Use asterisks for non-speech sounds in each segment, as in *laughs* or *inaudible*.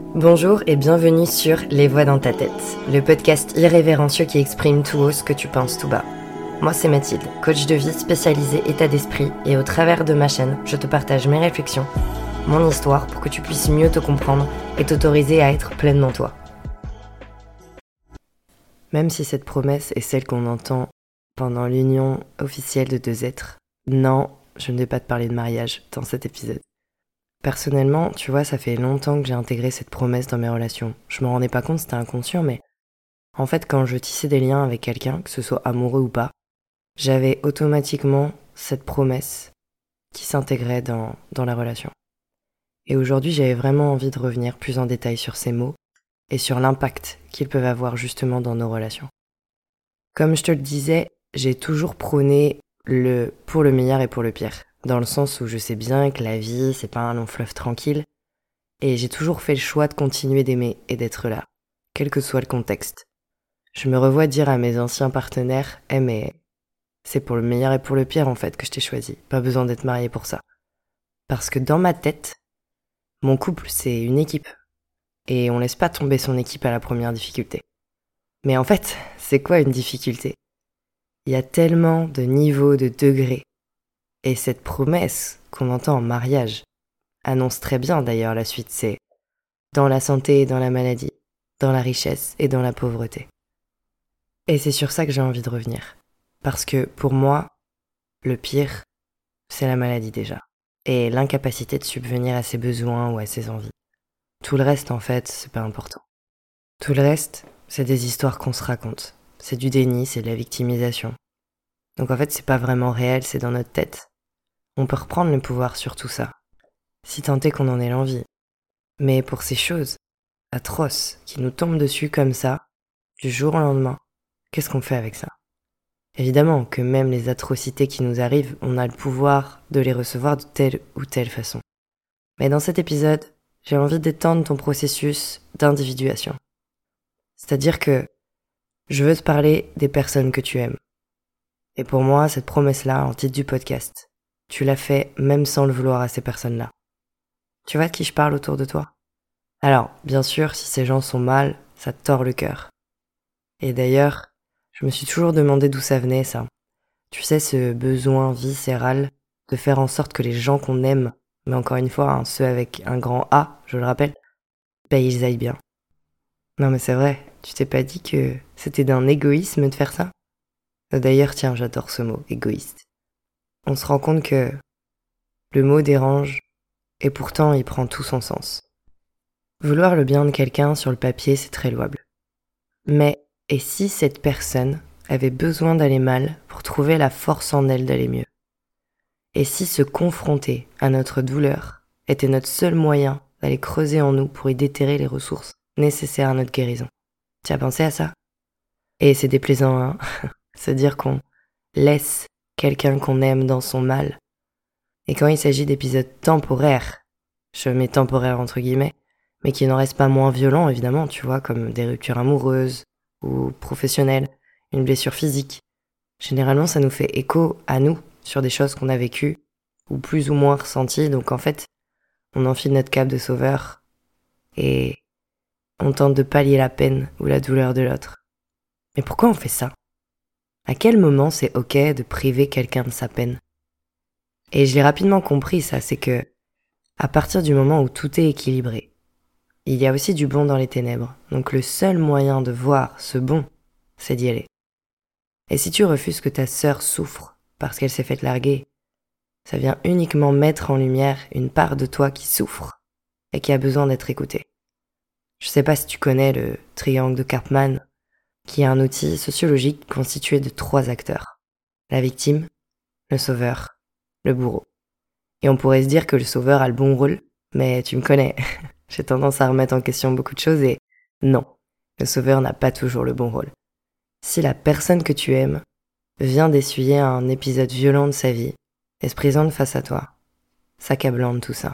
Bonjour et bienvenue sur Les Voix dans ta tête, le podcast irrévérencieux qui exprime tout haut ce que tu penses tout bas. Moi c'est Mathilde, coach de vie spécialisée état d'esprit et au travers de ma chaîne, je te partage mes réflexions, mon histoire pour que tu puisses mieux te comprendre et t'autoriser à être pleinement toi. Même si cette promesse est celle qu'on entend pendant l'union officielle de deux êtres, non, je ne vais pas te parler de mariage dans cet épisode. Personnellement, tu vois, ça fait longtemps que j'ai intégré cette promesse dans mes relations. Je me rendais pas compte, c'était inconscient, mais en fait, quand je tissais des liens avec quelqu'un, que ce soit amoureux ou pas, j'avais automatiquement cette promesse qui s'intégrait dans, dans la relation. Et aujourd'hui, j'avais vraiment envie de revenir plus en détail sur ces mots et sur l'impact qu'ils peuvent avoir justement dans nos relations. Comme je te le disais, j'ai toujours prôné le pour le meilleur et pour le pire dans le sens où je sais bien que la vie, c'est pas un long fleuve tranquille, et j'ai toujours fait le choix de continuer d'aimer et d'être là, quel que soit le contexte. Je me revois dire à mes anciens partenaires, eh mais c'est pour le meilleur et pour le pire en fait que je t'ai choisi, pas besoin d'être marié pour ça. Parce que dans ma tête, mon couple c'est une équipe, et on laisse pas tomber son équipe à la première difficulté. Mais en fait, c'est quoi une difficulté? Il y a tellement de niveaux, de degrés, et cette promesse qu'on entend en mariage annonce très bien d'ailleurs la suite, c'est dans la santé et dans la maladie, dans la richesse et dans la pauvreté. Et c'est sur ça que j'ai envie de revenir. Parce que pour moi, le pire, c'est la maladie déjà. Et l'incapacité de subvenir à ses besoins ou à ses envies. Tout le reste, en fait, c'est pas important. Tout le reste, c'est des histoires qu'on se raconte. C'est du déni, c'est de la victimisation. Donc en fait, c'est pas vraiment réel, c'est dans notre tête on peut reprendre le pouvoir sur tout ça, si tant est qu'on en ait l'envie. Mais pour ces choses atroces qui nous tombent dessus comme ça, du jour au lendemain, qu'est-ce qu'on fait avec ça? Évidemment que même les atrocités qui nous arrivent, on a le pouvoir de les recevoir de telle ou telle façon. Mais dans cet épisode, j'ai envie d'étendre ton processus d'individuation. C'est-à-dire que je veux te parler des personnes que tu aimes. Et pour moi, cette promesse-là, en titre du podcast, tu l'as fait même sans le vouloir à ces personnes-là. Tu vois de qui je parle autour de toi? Alors, bien sûr, si ces gens sont mal, ça tord le cœur. Et d'ailleurs, je me suis toujours demandé d'où ça venait, ça. Tu sais, ce besoin viscéral de faire en sorte que les gens qu'on aime, mais encore une fois, hein, ceux avec un grand A, je le rappelle, ben ils aillent bien. Non mais c'est vrai, tu t'es pas dit que c'était d'un égoïsme de faire ça? D'ailleurs, tiens, j'adore ce mot, égoïste on se rend compte que le mot dérange et pourtant il prend tout son sens. Vouloir le bien de quelqu'un sur le papier, c'est très louable. Mais et si cette personne avait besoin d'aller mal pour trouver la force en elle d'aller mieux? Et si se confronter à notre douleur était notre seul moyen d'aller creuser en nous pour y déterrer les ressources nécessaires à notre guérison? Tu as pensé à ça? Et c'est déplaisant, hein? *laughs* Se dire qu'on laisse quelqu'un qu'on aime dans son mal. Et quand il s'agit d'épisodes temporaires, je mets temporaire entre guillemets, mais qui n'en restent pas moins violents évidemment, tu vois, comme des ruptures amoureuses ou professionnelles, une blessure physique. Généralement, ça nous fait écho à nous sur des choses qu'on a vécues ou plus ou moins ressenties, donc en fait, on enfile notre cape de sauveur et on tente de pallier la peine ou la douleur de l'autre. Mais pourquoi on fait ça? À quel moment c'est ok de priver quelqu'un de sa peine? Et j'ai rapidement compris ça, c'est que à partir du moment où tout est équilibré, il y a aussi du bon dans les ténèbres. Donc le seul moyen de voir ce bon, c'est d'y aller. Et si tu refuses que ta sœur souffre parce qu'elle s'est faite larguer, ça vient uniquement mettre en lumière une part de toi qui souffre et qui a besoin d'être écoutée. Je sais pas si tu connais le triangle de Karpman, qui est un outil sociologique constitué de trois acteurs. La victime, le sauveur, le bourreau. Et on pourrait se dire que le sauveur a le bon rôle, mais tu me connais, *laughs* j'ai tendance à remettre en question beaucoup de choses et non, le sauveur n'a pas toujours le bon rôle. Si la personne que tu aimes vient d'essuyer un épisode violent de sa vie et se présente face à toi, s'accablant tout ça,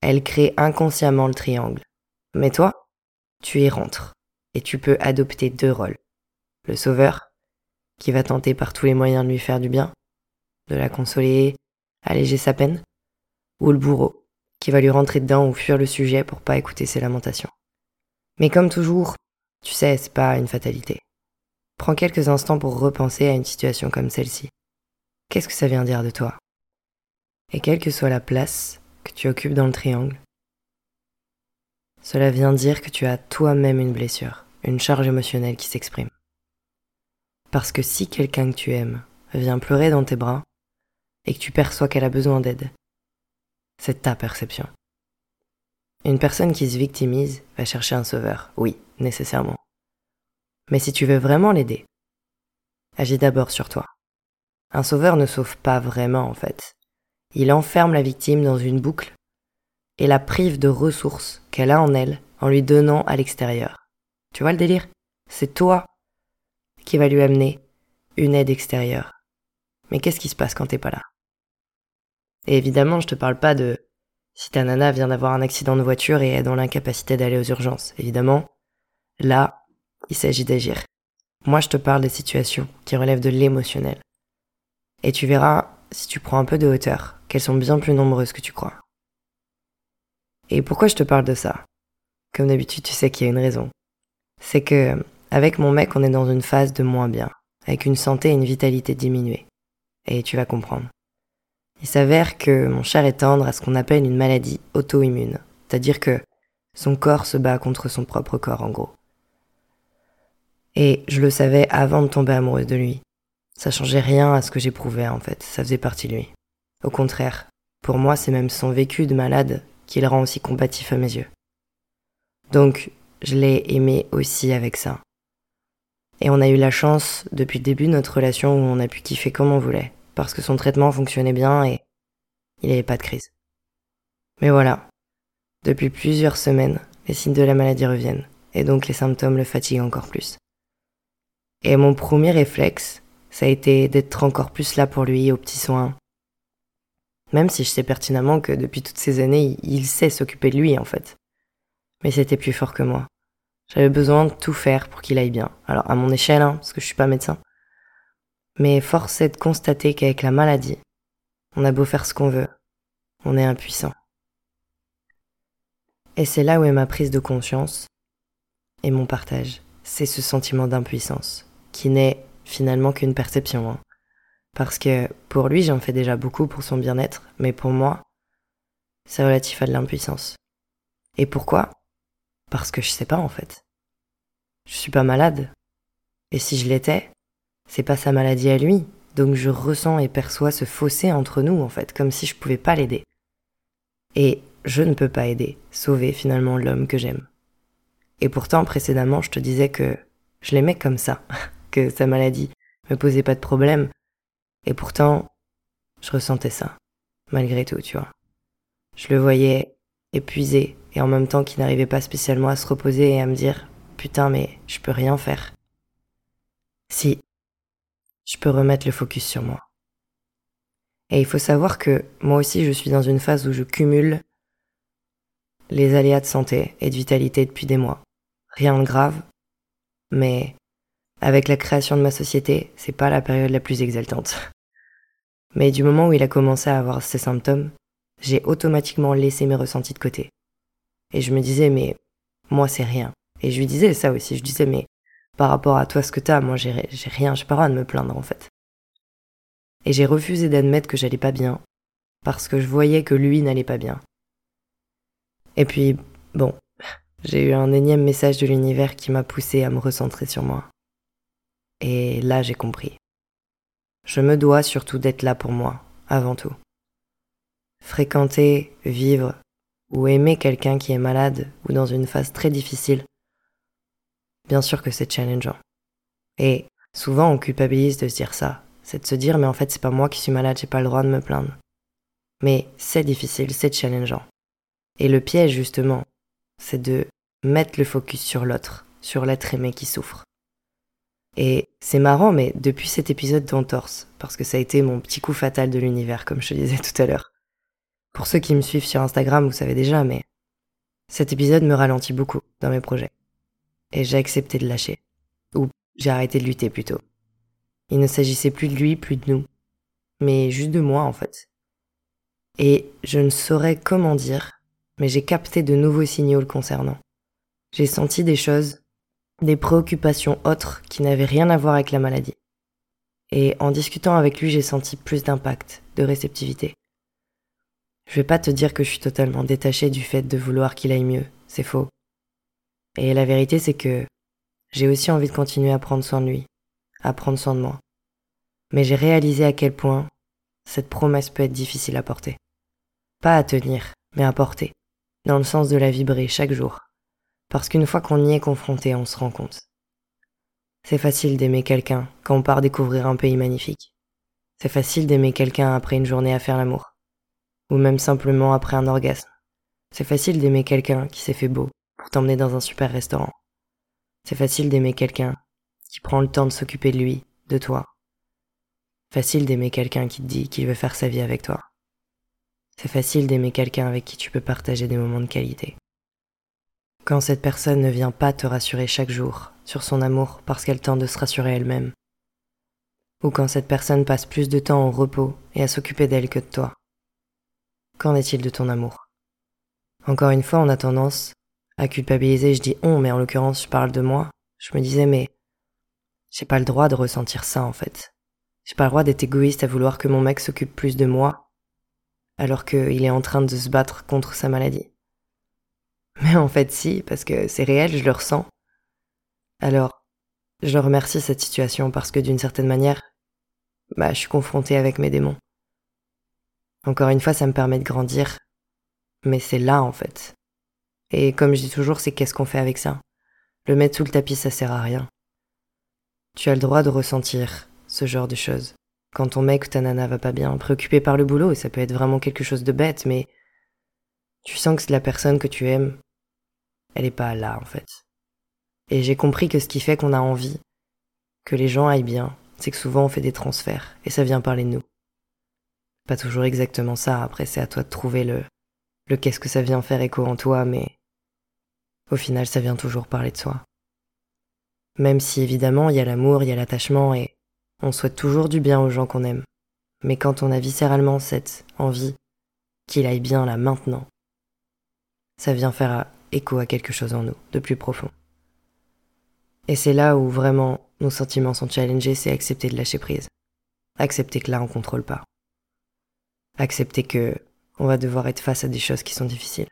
elle crée inconsciemment le triangle. Mais toi, tu y rentres et tu peux adopter deux rôles le sauveur, qui va tenter par tous les moyens de lui faire du bien, de la consoler, alléger sa peine, ou le bourreau, qui va lui rentrer dedans ou fuir le sujet pour pas écouter ses lamentations. Mais comme toujours, tu sais, c'est pas une fatalité. Prends quelques instants pour repenser à une situation comme celle-ci. Qu'est-ce que ça vient dire de toi? Et quelle que soit la place que tu occupes dans le triangle, cela vient dire que tu as toi-même une blessure, une charge émotionnelle qui s'exprime. Parce que si quelqu'un que tu aimes vient pleurer dans tes bras et que tu perçois qu'elle a besoin d'aide, c'est ta perception. Une personne qui se victimise va chercher un sauveur, oui, nécessairement. Mais si tu veux vraiment l'aider, agis d'abord sur toi. Un sauveur ne sauve pas vraiment en fait. Il enferme la victime dans une boucle et la prive de ressources qu'elle a en elle en lui donnant à l'extérieur. Tu vois le délire? C'est toi qui va lui amener une aide extérieure. Mais qu'est-ce qui se passe quand t'es pas là? Et évidemment, je te parle pas de si ta nana vient d'avoir un accident de voiture et est dans l'incapacité d'aller aux urgences. Évidemment, là, il s'agit d'agir. Moi, je te parle des situations qui relèvent de l'émotionnel. Et tu verras, si tu prends un peu de hauteur, qu'elles sont bien plus nombreuses que tu crois. Et pourquoi je te parle de ça? Comme d'habitude, tu sais qu'il y a une raison. C'est que, avec mon mec, on est dans une phase de moins bien, avec une santé et une vitalité diminuées. Et tu vas comprendre. Il s'avère que mon cher est tendre à ce qu'on appelle une maladie auto-immune, c'est-à-dire que son corps se bat contre son propre corps en gros. Et je le savais avant de tomber amoureuse de lui. Ça changeait rien à ce que j'éprouvais en fait, ça faisait partie de lui. Au contraire, pour moi c'est même son vécu de malade qui le rend aussi combatif à mes yeux. Donc, je l'ai aimé aussi avec ça. Et on a eu la chance, depuis le début de notre relation, où on a pu kiffer comme on voulait, parce que son traitement fonctionnait bien et il n'avait pas de crise. Mais voilà, depuis plusieurs semaines, les signes de la maladie reviennent, et donc les symptômes le fatiguent encore plus. Et mon premier réflexe, ça a été d'être encore plus là pour lui, aux petits soins, même si je sais pertinemment que depuis toutes ces années, il sait s'occuper de lui en fait. Mais c'était plus fort que moi. J'avais besoin de tout faire pour qu'il aille bien. Alors à mon échelle, hein, parce que je suis pas médecin. Mais force est de constater qu'avec la maladie, on a beau faire ce qu'on veut, on est impuissant. Et c'est là où est ma prise de conscience et mon partage. C'est ce sentiment d'impuissance, qui n'est finalement qu'une perception. Hein. Parce que pour lui, j'en fais déjà beaucoup pour son bien-être, mais pour moi, c'est relatif à de l'impuissance. Et pourquoi? Parce que je sais pas en fait. Je suis pas malade. Et si je l'étais, c'est pas sa maladie à lui, donc je ressens et perçois ce fossé entre nous en fait, comme si je pouvais pas l'aider. Et je ne peux pas aider, sauver finalement l'homme que j'aime. Et pourtant, précédemment, je te disais que je l'aimais comme ça, *laughs* que sa maladie me posait pas de problème, et pourtant, je ressentais ça, malgré tout, tu vois. Je le voyais épuisé et en même temps qu'il n'arrivait pas spécialement à se reposer et à me dire Putain, mais je peux rien faire. Si, je peux remettre le focus sur moi. Et il faut savoir que moi aussi je suis dans une phase où je cumule les aléas de santé et de vitalité depuis des mois. Rien de grave, mais avec la création de ma société, c'est pas la période la plus exaltante. Mais du moment où il a commencé à avoir ces symptômes, j'ai automatiquement laissé mes ressentis de côté. Et je me disais, mais moi c'est rien. Et je lui disais ça aussi, je disais, mais par rapport à toi ce que t'as, moi j'ai rien, j'ai pas le droit de me plaindre en fait. Et j'ai refusé d'admettre que j'allais pas bien, parce que je voyais que lui n'allait pas bien. Et puis, bon, j'ai eu un énième message de l'univers qui m'a poussé à me recentrer sur moi. Et là j'ai compris. Je me dois surtout d'être là pour moi, avant tout. Fréquenter, vivre ou aimer quelqu'un qui est malade ou dans une phase très difficile, bien sûr que c'est challengeant. Et souvent on culpabilise de se dire ça, c'est de se dire mais en fait c'est pas moi qui suis malade, j'ai pas le droit de me plaindre. Mais c'est difficile, c'est challengeant. Et le piège justement, c'est de mettre le focus sur l'autre, sur l'être aimé qui souffre. Et c'est marrant, mais depuis cet épisode d'entorse, parce que ça a été mon petit coup fatal de l'univers, comme je te disais tout à l'heure. Pour ceux qui me suivent sur Instagram, vous savez déjà, mais cet épisode me ralentit beaucoup dans mes projets. Et j'ai accepté de lâcher. Ou j'ai arrêté de lutter plutôt. Il ne s'agissait plus de lui, plus de nous. Mais juste de moi, en fait. Et je ne saurais comment dire, mais j'ai capté de nouveaux signaux le concernant. J'ai senti des choses, des préoccupations autres qui n'avaient rien à voir avec la maladie. Et en discutant avec lui, j'ai senti plus d'impact, de réceptivité. Je vais pas te dire que je suis totalement détachée du fait de vouloir qu'il aille mieux, c'est faux. Et la vérité, c'est que j'ai aussi envie de continuer à prendre soin de lui, à prendre soin de moi. Mais j'ai réalisé à quel point cette promesse peut être difficile à porter. Pas à tenir, mais à porter, dans le sens de la vibrer chaque jour. Parce qu'une fois qu'on y est confronté, on se rend compte. C'est facile d'aimer quelqu'un quand on part découvrir un pays magnifique. C'est facile d'aimer quelqu'un après une journée à faire l'amour. Ou même simplement après un orgasme. C'est facile d'aimer quelqu'un qui s'est fait beau pour t'emmener dans un super restaurant. C'est facile d'aimer quelqu'un qui prend le temps de s'occuper de lui, de toi, Facile d'aimer quelqu'un qui te dit qu'il veut faire sa vie avec toi. C'est facile d'aimer quelqu'un avec qui tu peux partager des moments de qualité. Quand cette personne ne vient pas te rassurer chaque jour sur son amour parce qu'elle tente de se rassurer elle-même. Ou quand cette personne passe plus de temps au repos et à s'occuper d'elle que de toi. Qu'en est-il de ton amour? Encore une fois, on a tendance à culpabiliser, je dis on, mais en l'occurrence je parle de moi. Je me disais mais j'ai pas le droit de ressentir ça en fait. J'ai pas le droit d'être égoïste à vouloir que mon mec s'occupe plus de moi, alors qu'il est en train de se battre contre sa maladie. Mais en fait, si, parce que c'est réel, je le ressens. Alors, je remercie cette situation parce que d'une certaine manière, bah, je suis confrontée avec mes démons. Encore une fois, ça me permet de grandir. Mais c'est là, en fait. Et comme je dis toujours, c'est qu'est-ce qu'on fait avec ça? Le mettre sous le tapis, ça sert à rien. Tu as le droit de ressentir ce genre de choses. Quand ton mec ou ta nana va pas bien, préoccupé par le boulot, et ça peut être vraiment quelque chose de bête, mais tu sens que c'est la personne que tu aimes, elle est pas là en fait. Et j'ai compris que ce qui fait qu'on a envie que les gens aillent bien, c'est que souvent on fait des transferts, et ça vient parler de nous. Pas toujours exactement ça, après c'est à toi de trouver le, le qu'est-ce que ça vient faire écho en toi, mais au final ça vient toujours parler de soi. Même si évidemment il y a l'amour, il y a l'attachement, et on souhaite toujours du bien aux gens qu'on aime. Mais quand on a viscéralement cette envie qu'il aille bien là maintenant, ça vient faire écho à quelque chose en nous, de plus profond. Et c'est là où vraiment nos sentiments sont challengés, c'est accepter de lâcher prise. Accepter que là on contrôle pas. Accepter que on va devoir être face à des choses qui sont difficiles.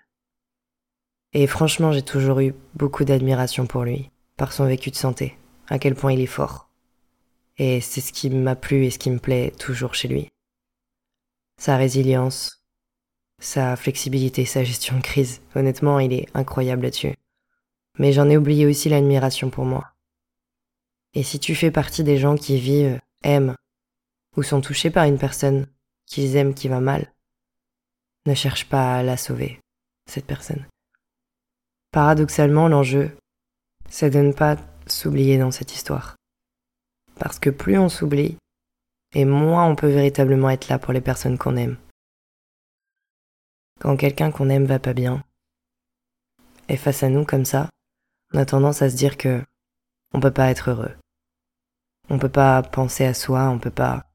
Et franchement, j'ai toujours eu beaucoup d'admiration pour lui, par son vécu de santé, à quel point il est fort, et c'est ce qui m'a plu et ce qui me plaît toujours chez lui. Sa résilience, sa flexibilité, sa gestion de crise. Honnêtement, il est incroyable là-dessus. Mais j'en ai oublié aussi l'admiration pour moi. Et si tu fais partie des gens qui vivent, aiment, ou sont touchés par une personne qu'ils aiment qui va mal, ne cherche pas à la sauver, cette personne. Paradoxalement, l'enjeu, c'est de ne pas s'oublier dans cette histoire. Parce que plus on s'oublie, et moins on peut véritablement être là pour les personnes qu'on aime. Quand quelqu'un qu'on aime va pas bien, et face à nous comme ça, on a tendance à se dire que on peut pas être heureux. On peut pas penser à soi, on peut pas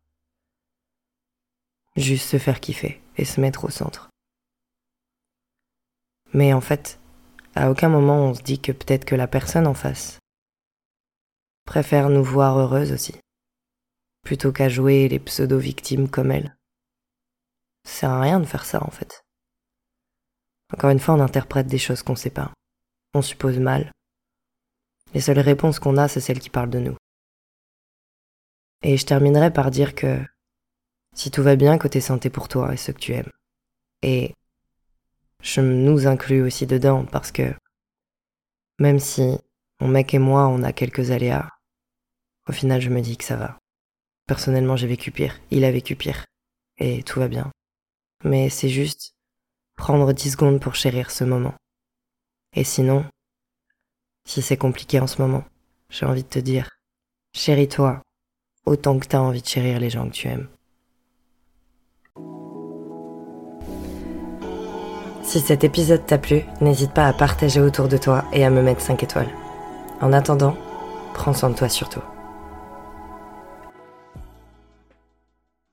juste se faire kiffer et se mettre au centre. Mais en fait, à aucun moment on se dit que peut-être que la personne en face préfère nous voir heureuses aussi, plutôt qu'à jouer les pseudo-victimes comme elle. Ça sert à rien de faire ça en fait. Encore une fois, on interprète des choses qu'on sait pas. On suppose mal. Les seules réponses qu'on a, c'est celles qui parlent de nous. Et je terminerai par dire que si tout va bien côté santé pour toi et ceux que tu aimes, et je nous inclus aussi dedans parce que même si mon mec et moi on a quelques aléas, au final, je me dis que ça va. Personnellement, j'ai vécu pire, il a vécu pire, et tout va bien. Mais c'est juste prendre dix secondes pour chérir ce moment. Et sinon, si c'est compliqué en ce moment, j'ai envie de te dire, chéris-toi autant que t'as envie de chérir les gens que tu aimes. Si cet épisode t'a plu, n'hésite pas à partager autour de toi et à me mettre 5 étoiles. En attendant, prends soin de toi surtout.